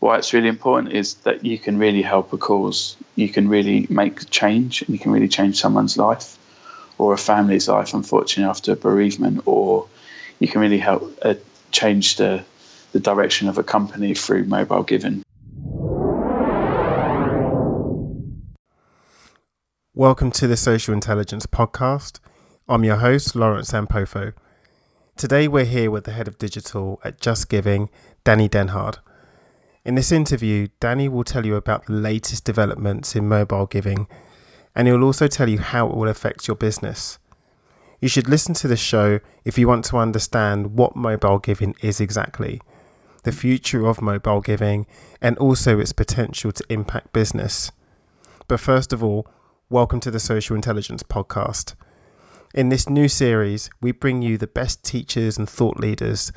why it's really important is that you can really help a cause. You can really make change, and you can really change someone's life or a family's life, unfortunately, after a bereavement, or you can really help uh, change the, the direction of a company through mobile giving. Welcome to the Social Intelligence Podcast. I'm your host, Lawrence Ampofo. Today we're here with the head of digital at Just Giving, Danny Denhard. In this interview, Danny will tell you about the latest developments in mobile giving and he will also tell you how it will affect your business. You should listen to the show if you want to understand what mobile giving is exactly, the future of mobile giving, and also its potential to impact business. But first of all, welcome to the Social Intelligence Podcast. In this new series, we bring you the best teachers and thought leaders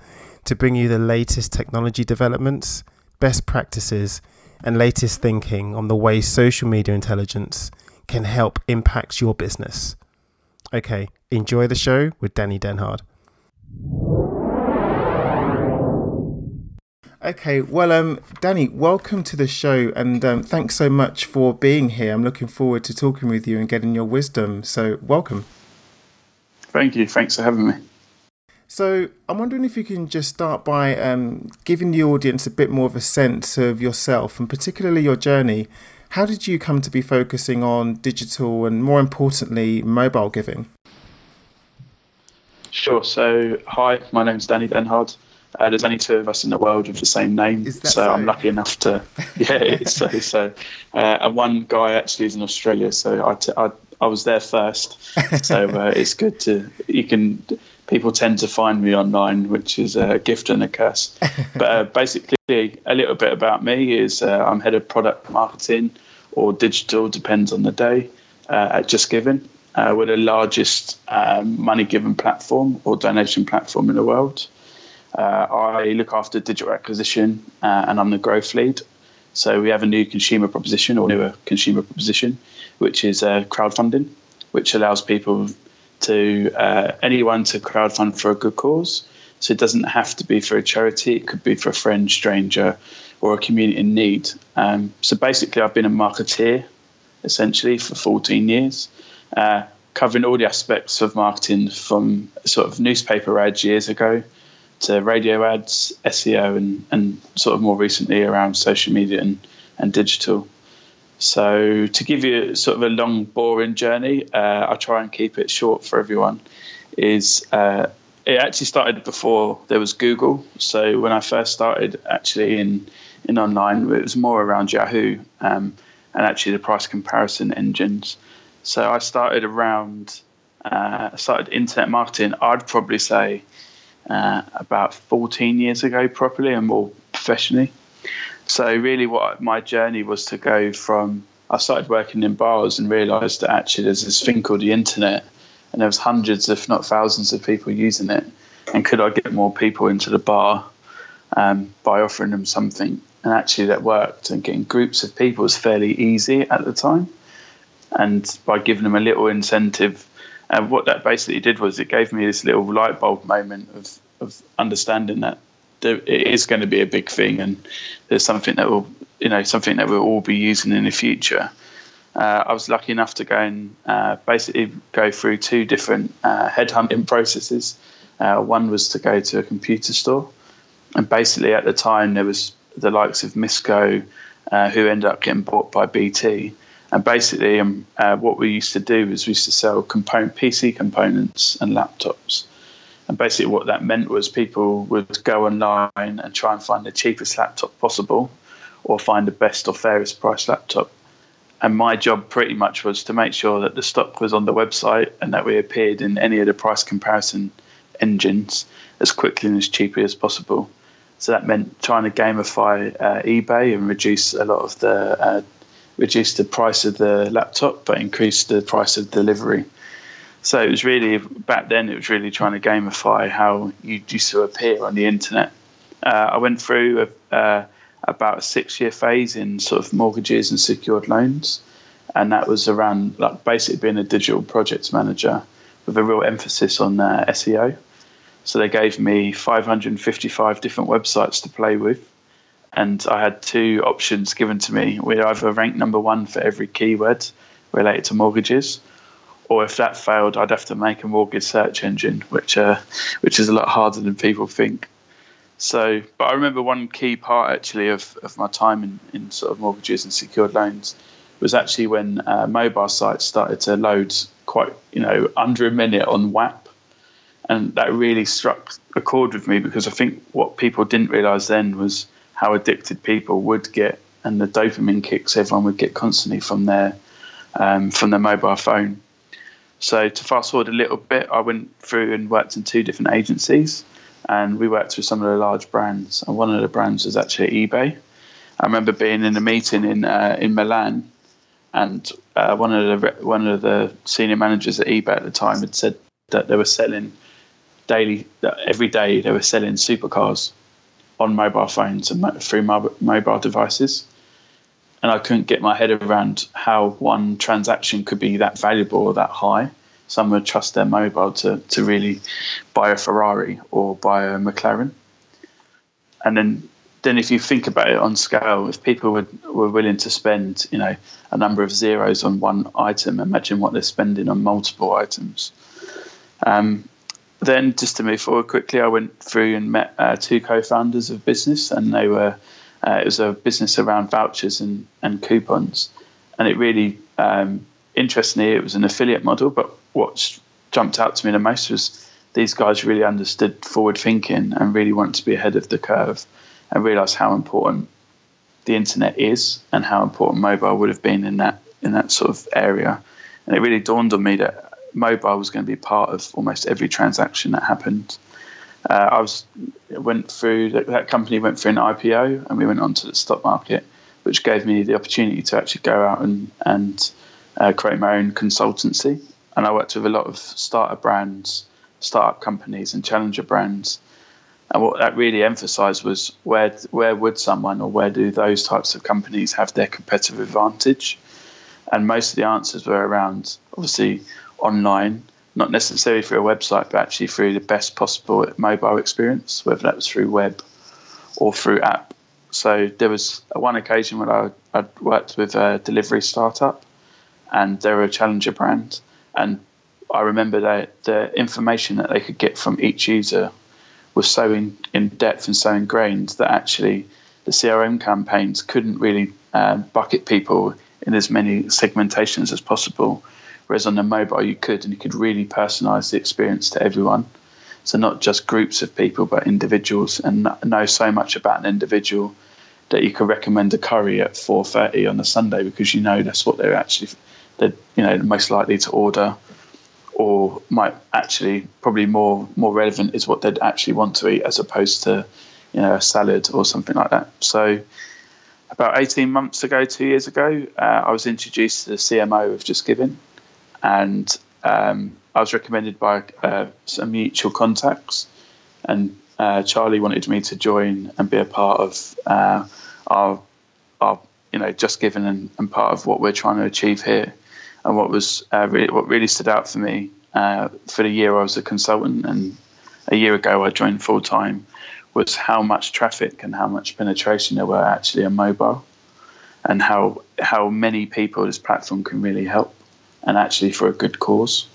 to bring you the latest technology developments, best practices, and latest thinking on the way social media intelligence can help impact your business. Okay, enjoy the show with Danny Denhard. Okay, well, um, Danny, welcome to the show, and um, thanks so much for being here. I'm looking forward to talking with you and getting your wisdom. So, welcome. Thank you. Thanks for having me. So, I'm wondering if you can just start by um, giving the audience a bit more of a sense of yourself and particularly your journey how did you come to be focusing on digital and, more importantly, mobile giving? Sure. So, hi, my name's Danny Denhard. Uh, there's only two of us in the world with the same name, so, so, I'm lucky enough to. Yeah, it's so. so uh, and one guy actually is in Australia, so I, t- I, I was there first. So uh, it's good to you can people tend to find me online, which is a gift and a curse. But uh, basically, a little bit about me is uh, I'm head of product marketing or digital, depends on the day, uh, at Just Giving. Uh, we're the largest um, money given platform or donation platform in the world. Uh, I look after digital acquisition uh, and I'm the growth lead. So we have a new consumer proposition or newer consumer proposition, which is uh, crowdfunding, which allows people to uh, anyone to crowdfund for a good cause. So it doesn't have to be for a charity; it could be for a friend, stranger, or a community in need. Um, so basically, I've been a marketeer essentially for 14 years, uh, covering all the aspects of marketing from sort of newspaper ads years ago to radio ads, SEO, and, and sort of more recently around social media and, and digital. So, to give you sort of a long, boring journey, uh, I try and keep it short for everyone. Is uh, it actually started before there was Google? So, when I first started, actually in in online. It was more around Yahoo um, and actually the price comparison engines. So I started around, uh, started internet marketing. I'd probably say uh, about 14 years ago, properly and more professionally. So really, what my journey was to go from. I started working in bars and realised that actually there's this thing called the internet, and there was hundreds, if not thousands, of people using it. And could I get more people into the bar um, by offering them something? and actually that worked. And getting groups of people was fairly easy at the time, and by giving them a little incentive, and what that basically did was it gave me this little light bulb moment of of understanding that there, it is going to be a big thing, and there's something that will you know something that we'll all be using in the future. Uh, I was lucky enough to go and uh, basically go through two different uh, headhunting processes. Uh, one was to go to a computer store, and basically at the time there was the likes of Misco, uh, who ended up getting bought by BT. And basically, um, uh, what we used to do was we used to sell component PC components and laptops. And basically, what that meant was people would go online and try and find the cheapest laptop possible, or find the best or fairest price laptop. And my job pretty much was to make sure that the stock was on the website and that we appeared in any of the price comparison engines as quickly and as cheaply as possible. So that meant trying to gamify uh, eBay and reduce a lot of the uh, reduce the price of the laptop, but increase the price of delivery. So it was really back then. It was really trying to gamify how you used to appear on the internet. Uh, I went through a, uh, about a six-year phase in sort of mortgages and secured loans, and that was around like basically being a digital projects manager with a real emphasis on uh, SEO. So they gave me 555 different websites to play with. and I had two options given to me. We either ranked number one for every keyword related to mortgages, or if that failed, I'd have to make a mortgage search engine, which uh, which is a lot harder than people think. So, but I remember one key part actually of, of my time in, in sort of mortgages and secured loans was actually when uh, mobile sites started to load quite, you know, under a minute on WAP. And that really struck a chord with me because I think what people didn't realize then was how addicted people would get and the dopamine kicks everyone would get constantly from their um, from their mobile phone. So to fast forward a little bit, I went through and worked in two different agencies, and we worked with some of the large brands. And one of the brands was actually eBay. I remember being in a meeting in uh, in Milan, and uh, one of the one of the senior managers at eBay at the time had said that they were selling daily, every day they were selling supercars on mobile phones and through mobile devices and I couldn't get my head around how one transaction could be that valuable or that high. Some would trust their mobile to, to really buy a Ferrari or buy a McLaren. And then then if you think about it on scale, if people were, were willing to spend, you know, a number of zeros on one item, imagine what they're spending on multiple items. Um, then, just to move forward quickly, I went through and met uh, two co-founders of business, and they were uh, it was a business around vouchers and, and coupons. And it really, um, interestingly, it was an affiliate model. But what jumped out to me the most was these guys really understood forward thinking and really wanted to be ahead of the curve and realised how important the internet is and how important mobile would have been in that in that sort of area. And it really dawned on me that mobile was going to be part of almost every transaction that happened uh, I was went through that, that, company went through an IPO and we went onto the stock market, which gave me the opportunity to actually go out and and uh, create my own consultancy. And I worked with a lot of startup brands, startup companies, and challenger brands. And what that really emphasised was where where would someone or where do those types of companies have their competitive advantage? And most of the answers were around obviously online not necessarily through a website, but actually through the best possible mobile experience, whether that was through web or through app. So there was one occasion when I I worked with a delivery startup, and they were a challenger brand, and I remember that the information that they could get from each user was so in, in depth and so ingrained that actually the CRM campaigns couldn't really uh, bucket people in as many segmentations as possible Whereas on the mobile, you could, and you could really personalize the experience to everyone. So not just groups of people, but individuals, and know so much about an individual that you could recommend a curry at 4:30 on a Sunday because you know that's what they're actually they're you know most likely to order, or might actually probably more more relevant is what they'd actually want to eat as opposed to you know a salad or something like that. So about 18 months ago, two years ago, uh, I was introduced to the CMO of Just Giving, and um, I was recommended by uh, some mutual contacts, and uh, Charlie wanted me to join and be a part of uh, our, our, you know, Just Giving and, and, part of what we're trying to achieve here. And what was uh, really, what really stood out for me uh, for the year I was a consultant, and a year ago I joined full time, was how much traffic and how much penetration there were actually on mobile, and how how many people this platform can really help and actually for a good cause.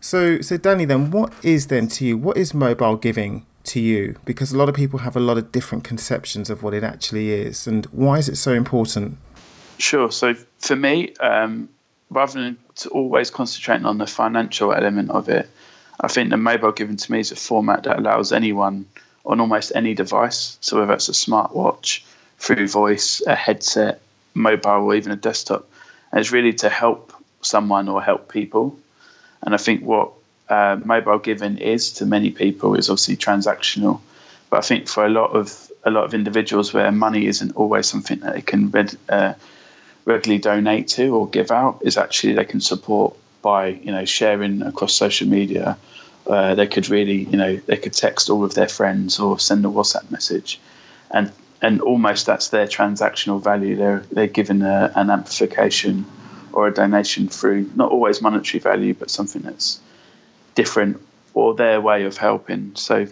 So, so Danny, then what is then to you? What is mobile giving to you? Because a lot of people have a lot of different conceptions of what it actually is, and why is it so important? Sure. So for me, um, rather than always concentrating on the financial element of it, I think the mobile giving to me is a format that allows anyone on almost any device, so whether it's a smartwatch, through voice, a headset, mobile, or even a desktop, and it's really to help someone or help people. And I think what uh, mobile giving is to many people is obviously transactional. But I think for a lot of a lot of individuals where money isn't always something that they can read, uh, regularly donate to or give out, is actually they can support by you know sharing across social media. Uh, they could really you know they could text all of their friends or send a WhatsApp message, and and almost that's their transactional value. They're they're given a, an amplification or a donation through not always monetary value, but something that's different or their way of helping. So,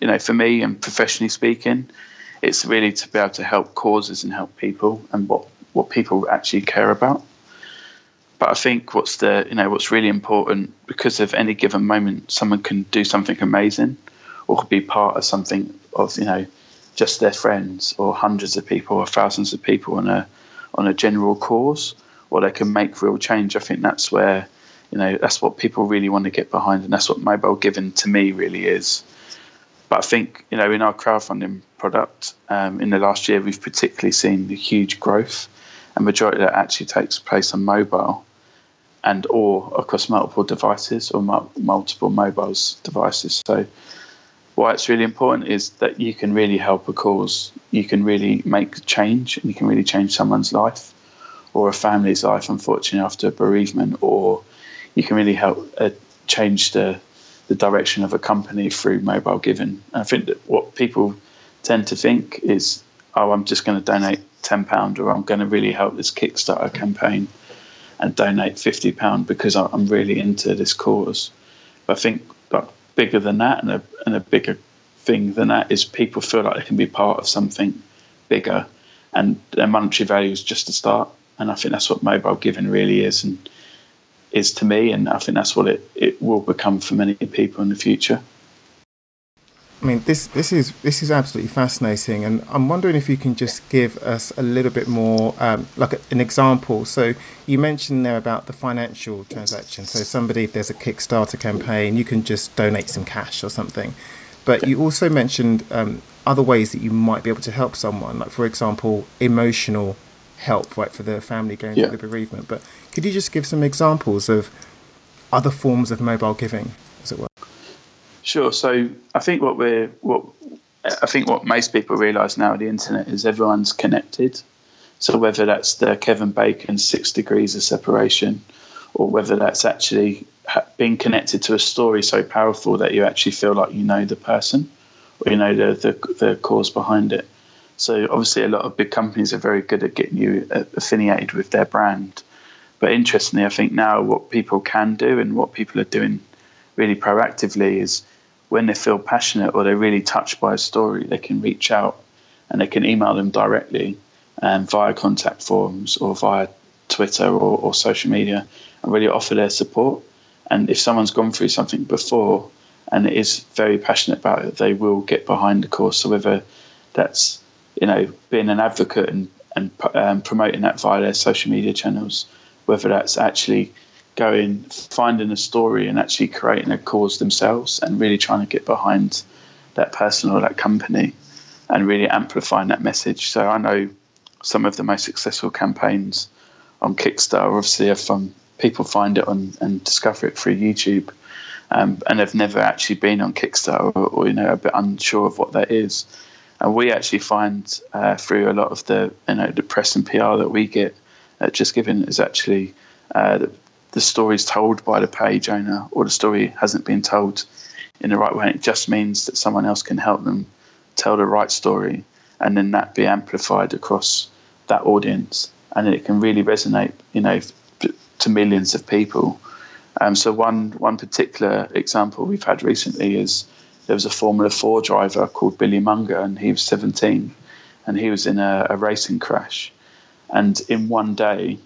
you know, for me and professionally speaking, it's really to be able to help causes and help people and what what people actually care about. But I think what's the you know what's really important because of any given moment, someone can do something amazing, or be part of something of you know just their friends or hundreds of people or thousands of people on a on a general cause, or they can make real change. I think that's where you know that's what people really want to get behind, and that's what mobile giving to me really is. But I think you know in our crowdfunding product um, in the last year, we've particularly seen the huge growth, and majority of that actually takes place on mobile, and or across multiple devices or multiple mobiles devices. So why it's really important is that you can really help a cause. You can really make change, and you can really change someone's life or a family's life, unfortunately, after a bereavement, or you can really help uh, change the the direction of a company through mobile giving. And I think that what people tend to think is, oh, I'm just going to donate ten pound, or I'm going to really help this Kickstarter campaign and donate fifty pound because I'm really into this cause. But I think like bigger than that and a, and a bigger thing than that is people feel like they can be part of something bigger and their monetary value is just a start. And I think that's what mobile giving really is and is to me. And I think that's what it, it will become for many people in the future. I mean, this this is this is absolutely fascinating, and I'm wondering if you can just give us a little bit more, um, like a, an example. So you mentioned there about the financial transaction. So somebody, if there's a Kickstarter campaign, you can just donate some cash or something. But you also mentioned um, other ways that you might be able to help someone, like for example, emotional help, right, for the family going yeah. through the bereavement. But could you just give some examples of other forms of mobile giving, as it were? Sure. So I think what we're what I think what most people realise now the internet is everyone's connected. So whether that's the Kevin Bacon six degrees of separation, or whether that's actually being connected to a story so powerful that you actually feel like you know the person, or you know the the, the cause behind it. So obviously, a lot of big companies are very good at getting you uh, affiliated with their brand. But interestingly, I think now what people can do and what people are doing really proactively is when they feel passionate or they're really touched by a story, they can reach out and they can email them directly um, via contact forms or via Twitter or, or social media and really offer their support. And if someone's gone through something before and is very passionate about it, they will get behind the cause. So whether that's you know being an advocate and and um, promoting that via their social media channels, whether that's actually going finding a story and actually creating a cause themselves and really trying to get behind that person or that company and really amplifying that message. So I know some of the most successful campaigns on Kickstarter obviously are from people find it on and discover it through YouTube. Um, and have never actually been on Kickstarter or, or, you know a bit unsure of what that is. And we actually find uh, through a lot of the you know the press and PR that we get at Just Giving is actually uh, the story's told by the page owner or the story hasn't been told in the right way. It just means that someone else can help them tell the right story and then that be amplified across that audience and it can really resonate, you know, to millions of people. Um, so one one particular example we've had recently is there was a Formula Four driver called Billy Monger, and he was 17, and he was in a, a racing crash, and in one day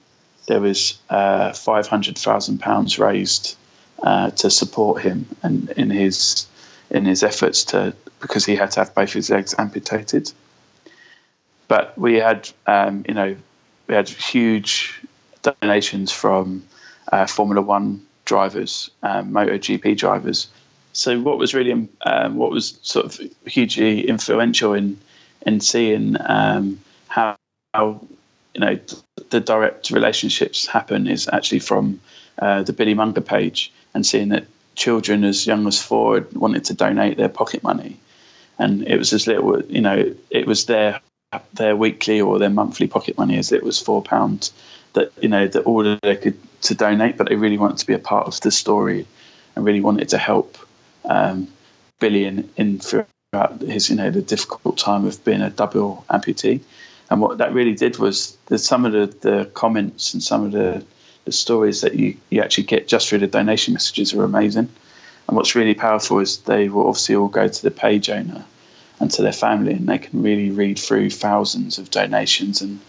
there was uh, five hundred thousand pounds raised uh, to support him and in his in his efforts to because he had to have both his legs amputated. But we had um, you know we had huge donations from uh, Formula One drivers, um, MotoGP drivers. So what was really um, what was sort of hugely influential in in seeing um, how, how you know the direct relationships happen is actually from uh, the Billy Monger page and seeing that children as young as four wanted to donate their pocket money, and it was as little you know it was their their weekly or their monthly pocket money as it was four pounds that you know that all they could to donate, but they really wanted to be a part of the story and really wanted to help um, Billy in, in throughout his you know the difficult time of being a double amputee. And what that really did was that some of the, the comments and some of the, the stories that you, you actually get just through the donation messages are amazing. And what's really powerful is they will obviously all go to the page owner and to their family, and they can really read through thousands of donations and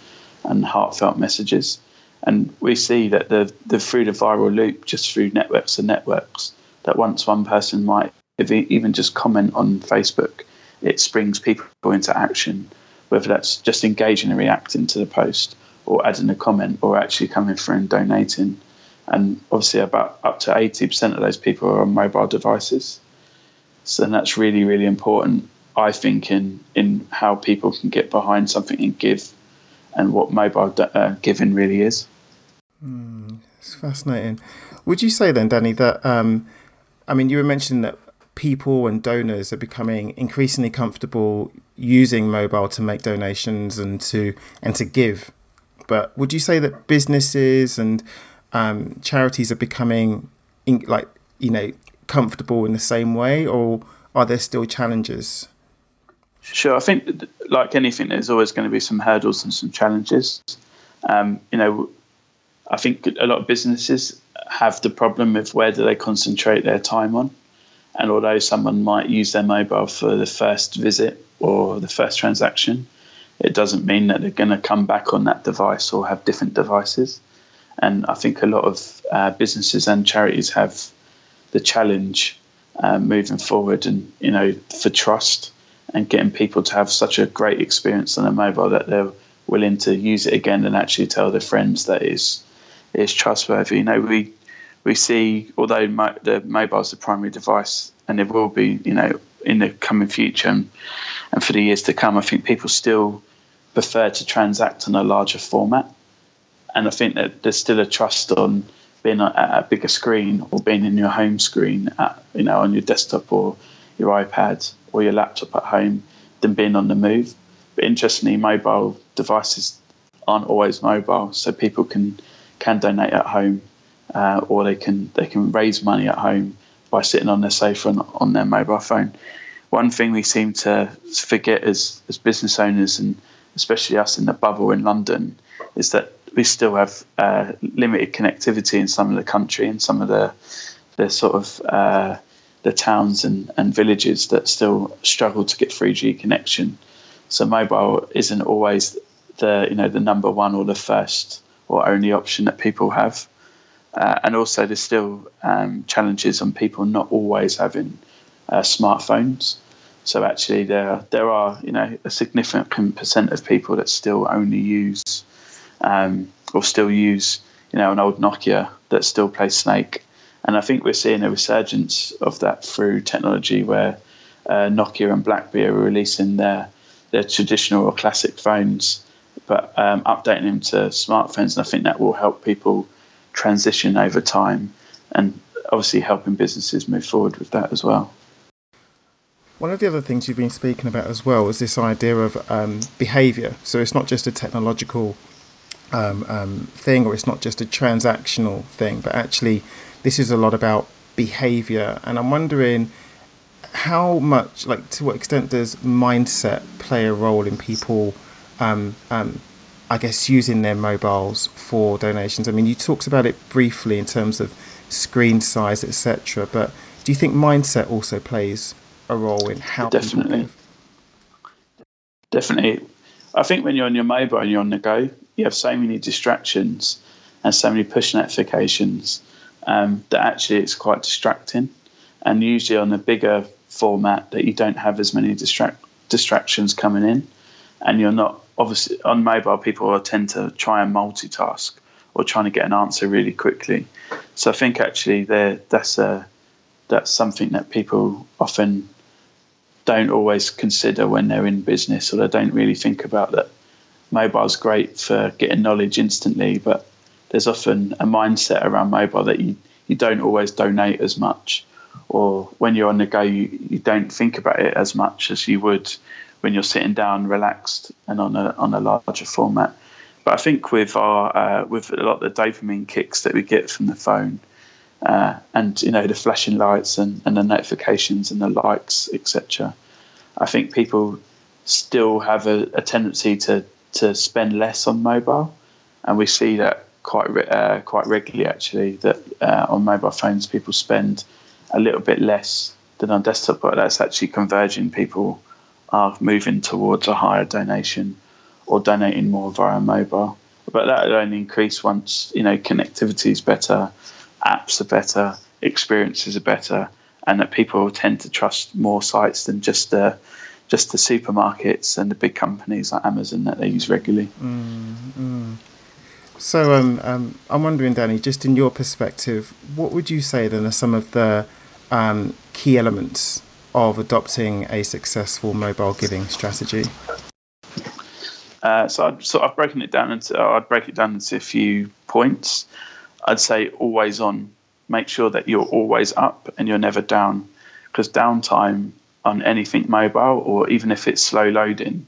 and heartfelt messages. And we see that the the through the viral loop, just through networks and networks, that once one person might even just comment on Facebook, it springs people into action, whether that's just engaging and reacting to the post, or adding a comment, or actually coming through and donating. And obviously, about up to eighty percent of those people are on mobile devices. So that's really, really important, I think, in in how people can get behind something and give, and what mobile uh, giving really is. Mm, it's fascinating. Would you say then, Danny, that um, I mean, you were mentioning that people and donors are becoming increasingly comfortable using mobile to make donations and to and to give. But would you say that businesses and um, charities are becoming in, like you know comfortable in the same way, or are there still challenges? Sure, I think like anything, there's always going to be some hurdles and some challenges. Um, you know, I think a lot of businesses have the problem of where do they concentrate their time on. And although someone might use their mobile for the first visit or the first transaction, it doesn't mean that they're going to come back on that device or have different devices. And I think a lot of uh, businesses and charities have the challenge uh, moving forward and, you know, for trust and getting people to have such a great experience on a mobile that they're willing to use it again and actually tell their friends that is is trustworthy. You know, we we see although mo- the mobile is the primary device, and it will be, you know, in the coming future and, and for the years to come, I think people still prefer to transact on a larger format, and I think that there's still a trust on being at a bigger screen or being in your home screen, at, you know, on your desktop or your iPad or your laptop at home than being on the move. But interestingly, mobile devices aren't always mobile, so people can can donate at home, uh, or they can they can raise money at home by sitting on their sofa on, on their mobile phone. One thing we seem to forget as as business owners, and especially us in the bubble in London, is that we still have uh, limited connectivity in some of the country and some of the the sort of uh, the towns and, and villages that still struggle to get 3G connection. So mobile isn't always the you know the number one or the first or only option that people have. Uh, and also, there's still um, challenges on people not always having uh, smartphones. So actually, there there are you know a significant percent of people that still only use um, or still use you know an old Nokia that still plays Snake. And I think we're seeing a resurgence of that through technology, where uh, Nokia and BlackBerry are releasing their their traditional or classic phones but um, updating them to smartphones. And I think that will help people transition over time and obviously helping businesses move forward with that as well. One of the other things you've been speaking about as well is this idea of um, behavior. So it's not just a technological um, um, thing or it's not just a transactional thing, but actually, this is a lot about behavior. And I'm wondering how much, like, to what extent does mindset play a role in people? Um, um, I guess, using their mobiles for donations. I mean, you talked about it briefly in terms of screen size, etc. But do you think mindset also plays a role in how definitely, definitely. I think when you're on your mobile and you're on the go, you have so many distractions and so many push notifications um, that actually it's quite distracting. And usually on a bigger format, that you don't have as many distract distractions coming in, and you're not obviously on mobile people tend to try and multitask or trying to get an answer really quickly. So I think actually there that's a that's something that people often don't always consider when they're in business or they don't really think about that mobile's great for getting knowledge instantly, but there's often a mindset around mobile that you, you don't always donate as much or when you're on the go you, you don't think about it as much as you would when you're sitting down, relaxed, and on a on a larger format. But I think with our uh, with a lot of the dopamine kicks that we get from the phone, uh, and you know the flashing lights and, and the notifications and the likes, etc. I think people still have a, a, tendency to to spend less on mobile, and we see that quite uh, quite regularly actually. That uh, on mobile phones people spend a little bit less than on desktop, but that's actually converging people are moving towards a higher donation or donating more via mobile. But that will only increase once you know connectivity is better, apps are better, experiences are better, and that people tend to trust more sites than just the just the supermarkets and the big companies like Amazon that they use regularly. Mm, So um, um, I'm wondering, Danny, just in your perspective, what would you say then are some of the um, key elements of adopting a successful mobile giving strategy? Uh, so I'd sort of broken it down into I'd break it down into a few points. I'd say always on. Make sure that you're always up and you're never down, because downtime on anything mobile or even if it's slow loading,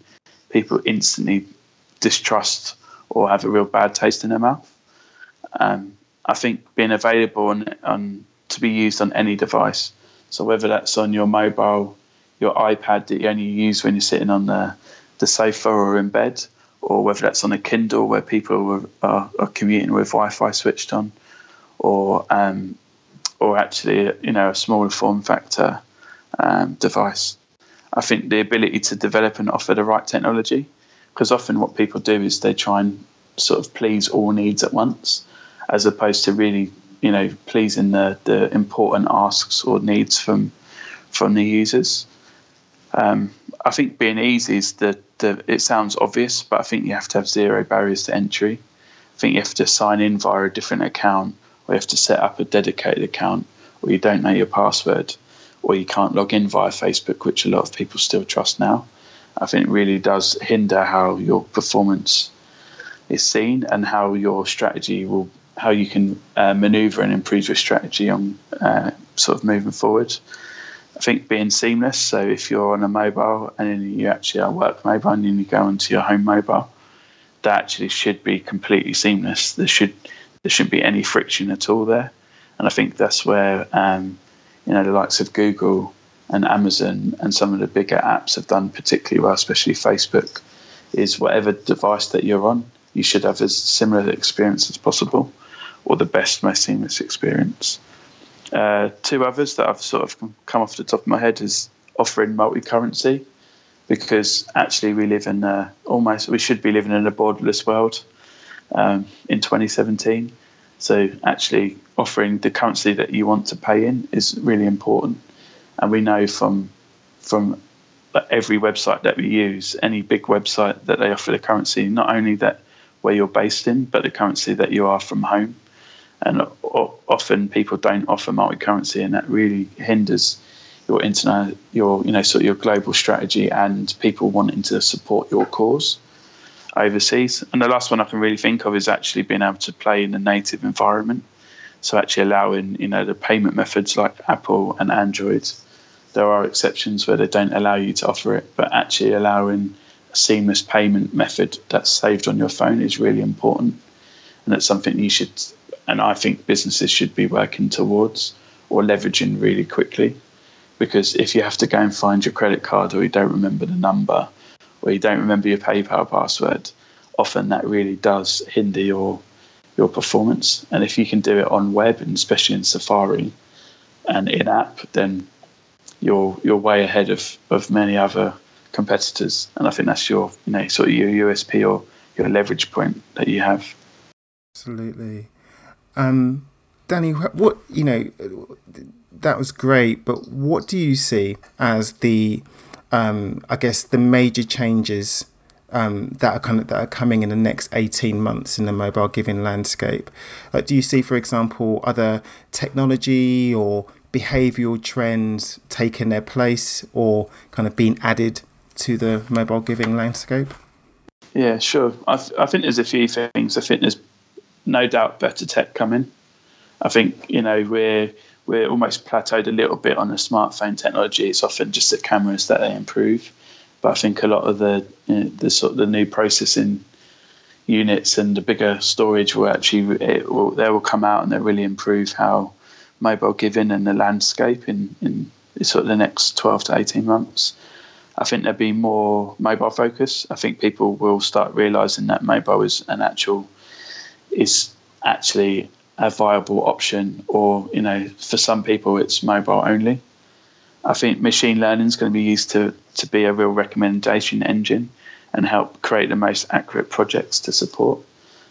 people instantly distrust or have a real bad taste in their mouth. Um, I think being available on to be used on any device. So whether that's on your mobile, your iPad that you only use when you're sitting on the the sofa or in bed, or whether that's on a Kindle where people are, are commuting with Wi-Fi switched on, or um, or actually you know a smaller form factor um, device. I think the ability to develop and offer the right technology, because often what people do is they try and sort of please all needs at once, as opposed to really you know pleasing the the important asks or needs from from the users. Um, I think being easy is the, the it sounds obvious, but I think you have to have zero barriers to entry. I think you have to sign in via a different account, or you have to set up a dedicated account, or you don't know your password, or you can't log in via Facebook, which a lot of people still trust now. I think it really does hinder how your performance is seen and how your strategy will, how you can uh, maneuver and improve your strategy on uh, sort of moving forward. I think being seamless. So if you're on a mobile and then you actually are work mobile and then you go onto your home mobile, that actually should be completely seamless. There should there shouldn't be any friction at all there. And I think that's where um, you know the likes of Google and Amazon and some of the bigger apps have done particularly well, especially Facebook. Is whatever device that you're on, you should have as similar experience as possible, or the best, most seamless experience. Uh, two others that I've sort of come off the top of my head is offering multi-currency, because actually we live in a, almost we should be living in a borderless world um, in 2017. So actually offering the currency that you want to pay in is really important, and we know from from every website that we use, any big website that they offer the currency, not only that where you're based in, but the currency that you are from home and often people don't offer multi-currency, and that really hinders your internet, your you know sort of your global strategy, and people wanting to support your cause overseas. And the last one I can really think of is actually being able to play in a native environment. So actually allowing you know the payment methods like Apple and Android. There are exceptions where they don't allow you to offer it, but actually allowing a seamless payment method that's saved on your phone is really important, and that's something you should and I think businesses should be working towards or leveraging really quickly. Because if you have to go and find your credit card or you don't remember the number or you don't remember your PayPal password, often that really does hinder your your performance. And if you can do it on web and especially in Safari and in app, then you're you're way ahead of, of many other competitors. And I think that's your you know sort of your USP or your leverage point that you have. Absolutely. Um, Danny, what you know, that was great. But what do you see as the, um, I guess, the major changes um, that are kind of that are coming in the next eighteen months in the mobile giving landscape? Like, do you see, for example, other technology or behavioural trends taking their place or kind of being added to the mobile giving landscape? Yeah, sure. I, th- I think there's a few things. I think there's no doubt better tech coming. I think you know we're we're almost plateaued a little bit on the smartphone technology. It's often just the cameras that they improve, but I think a lot of the you know, the sort of the new processing units and the bigger storage will actually will, they will come out and they really improve how mobile giving and the landscape in in sort of the next 12 to 18 months. I think there'll be more mobile focus. I think people will start realizing that mobile is an actual is actually a viable option, or you know, for some people it's mobile only. I think machine learning is going to be used to, to be a real recommendation engine and help create the most accurate projects to support.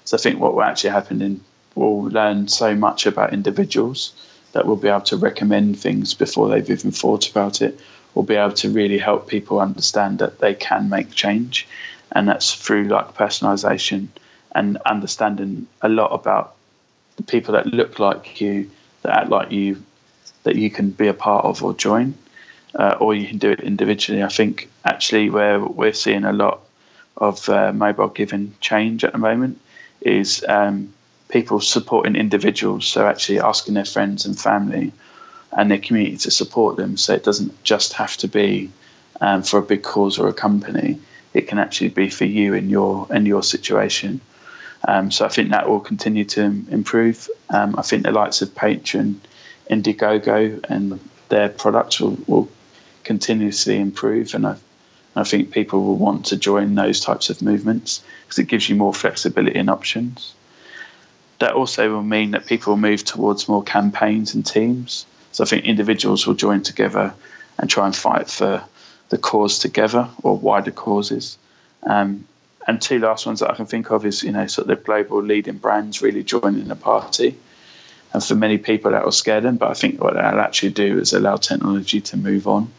So I think what will actually happen in we'll learn so much about individuals that we'll be able to recommend things before they've even thought about it. We'll be able to really help people understand that they can make change, and that's through like personalization and understanding a lot about the people that look like you, that act like you, that you can be a part of or join, uh, or you can do it individually. I think actually where we're seeing a lot of uh, mobile giving change at the moment is um, people supporting individuals. So actually asking their friends and family and their community to support them. So it doesn't just have to be um, for a big cause or a company. It can actually be for you in your in your situation. Um, so I think that will continue to improve. Um, I think the likes of Patreon, Indiegogo, and their products will, will continuously improve, and I, I think people will want to join those types of movements because it gives you more flexibility and options. That also will mean that people will move towards more campaigns and teams. So I think individuals will join together and try and fight for the cause together or wider causes. Um, and two last ones that I can think of is you know sort of the global leading brands really joining the party. And for many people that will scare them, but I think what they'll actually do is allow technology to move on,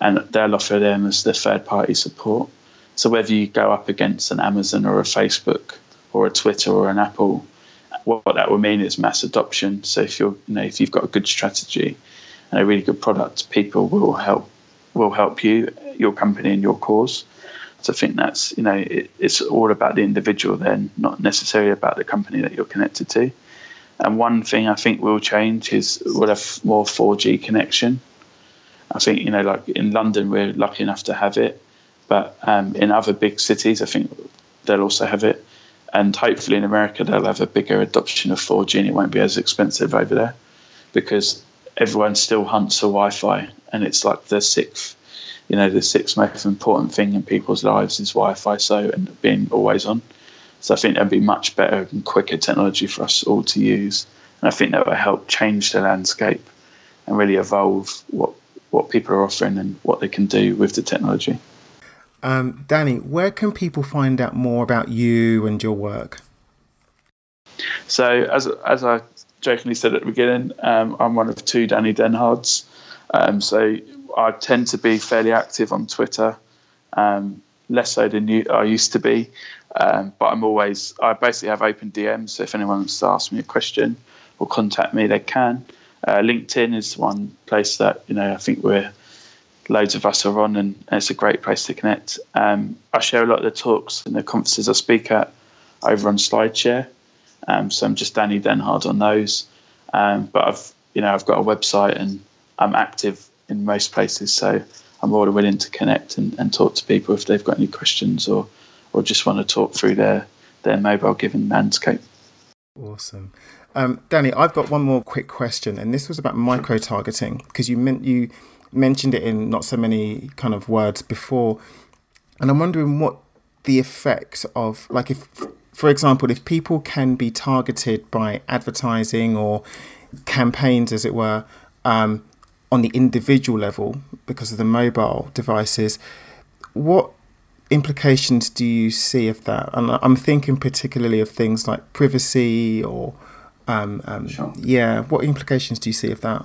and they'll offer them as the third party support. So whether you go up against an Amazon or a Facebook or a Twitter or an Apple, what, that will mean is mass adoption. So if you're, you know, if you've got a good strategy and a really good product, people will help will help you, your company, and your cause. So I think that's you know it, it's all about the individual then, not necessarily about the company that you're connected to. And one thing I think will change is we'll have more 4G connection. I think you know like in London we're lucky enough to have it, but um, in other big cities, I think they'll also have it. And hopefully in America, they'll have a bigger adoption of 4G and it won't be as expensive over there because everyone still hunts for Wi Fi. And it's like the sixth, you know, the sixth most important thing in people's lives is Wi Fi. So, and being always on. So I think that'd be much better and quicker technology for us all to use. And I think that will help change the landscape and really evolve what, what people are offering and what they can do with the technology. Um, Danny, where can people find out more about you and your work? So, as as I jokingly said at the beginning, um, I'm one of two Danny Denhards. Um, so, I tend to be fairly active on Twitter, um, less so than you, I used to be. Um, but I'm always, I basically have open DMs. So, if anyone wants to ask me a question or contact me, they can. Uh, LinkedIn is one place that you know I think we're loads of us are on, and, it's a great place to connect. Um, I share a lot of the talks and the conferences I speak at over on SlideShare. Um, so I'm just Danny Denhard on those. Um, but I've you know I've got a website and I'm active in most places, so I'm more than willing to connect and, and talk to people if they've got any questions or or just want to talk through their their mobile giving landscape. Awesome. Um, Danny, I've got one more quick question, and this was about micro targeting because you meant you mentioned it in not so many kind of words before, and I'm wondering what the effects of like if for example if people can be targeted by advertising or campaigns as it were um, on the individual level because of the mobile devices what implications do you see of that? And i'm thinking particularly of things like privacy or um, um, sure. yeah what implications do you see of that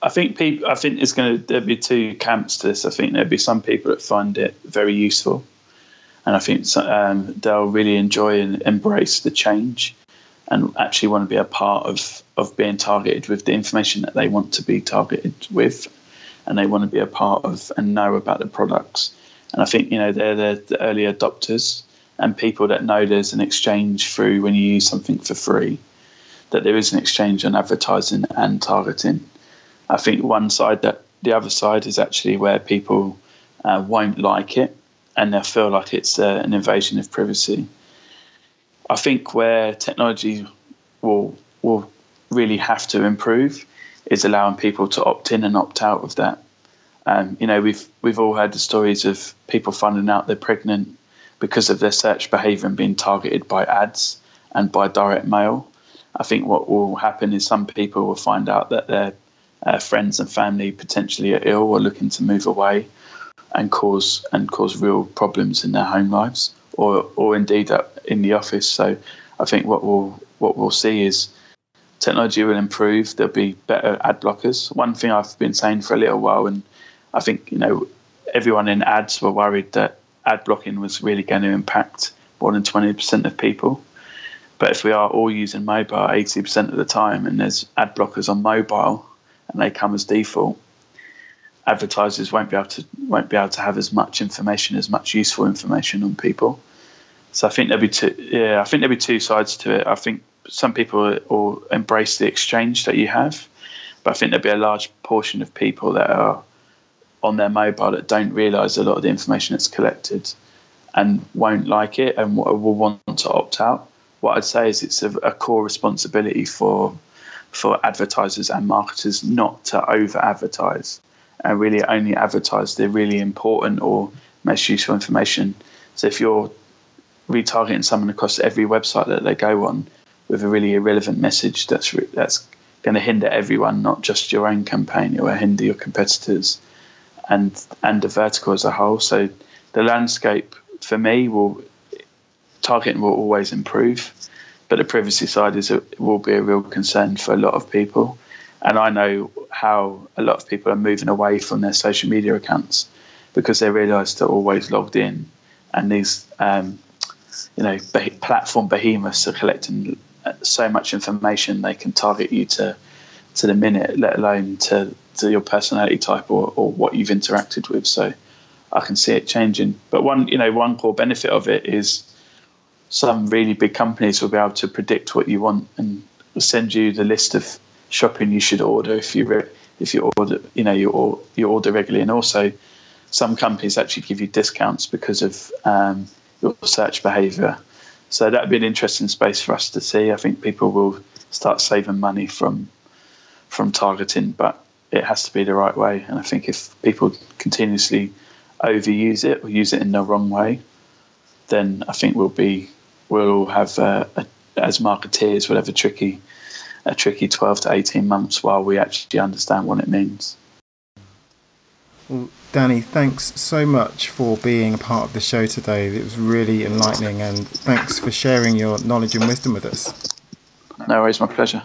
I think people. I think there's going to there be two camps to this. I think there'll be some people that find it very useful, and I think um, they'll really enjoy and embrace the change, and actually want to be a part of of being targeted with the information that they want to be targeted with, and they want to be a part of and know about the products. And I think you know they're the, the early adopters and people that know there's an exchange through when you use something for free, that there is an exchange on advertising and targeting I think one side that the other side is actually where people uh, won't like it and they'll feel like it's uh, an invasion of privacy. I think where technology will will really have to improve is allowing people to opt in and opt out of that. Um, you know, we've we've all heard the stories of people finding out they're pregnant because of their search behaviour and being targeted by ads and by direct mail. I think what will happen is some people will find out that they're uh, friends and family potentially are ill or looking to move away and cause and cause real problems in their home lives or or indeed in the office. So I think what we'll what we'll see is technology will improve. There'll be better ad blockers. One thing I've been saying for a little while, and I think you know everyone in ads were worried that ad blocking was really going to impact more than twenty percent of people. But if we are all using mobile 80% of the time and there's ad blockers on mobile and they come as default, advertisers won't be able to won't be able to have as much information, as much useful information on people. So I think there'll be two. Yeah, I think there'll be two sides to it. I think some people will embrace the exchange that you have, but I think there'll be a large portion of people that are on their mobile that don't realise a lot of the information that's collected and won't like it and will want to opt out what I'd say is it's a, a core responsibility for for advertisers and marketers not to over advertise and really only advertise the really important or most useful information. So if you're retargeting someone across every website that they go on with a really irrelevant message, that's re- that's going to hinder everyone, not just your own campaign. It will hinder your competitors and and the vertical as a whole. So the landscape for me will targeting will always improve, but the privacy side is will be a real concern for a lot of people. And I know how a lot of people are moving away from their social media accounts because they realise they're always logged in, and these um, you know platform behemoths are collecting so much information they can target you to to the minute, let alone to, to your personality type or, or what you've interacted with. So I can see it changing. But one you know one core benefit of it is some really big companies will be able to predict what you want and send you the list of shopping you should order if you re- if you order you know you you order regularly. And also some companies actually give you discounts because of um, your search behavior. So that would be an interesting space for us to see. I think people will start saving money from from targeting but it has to be the right way. And i think if people continuously overuse it or use it in the wrong way then i think we'll be we'll all have uh, a, as marketeers we'll have a tricky a tricky 12 to 18 months while we actually understand what it means. Well, Danny, thanks so much for being a part of the show today. It was really enlightening, and thanks for sharing your knowledge and wisdom with us. No worries, my pleasure.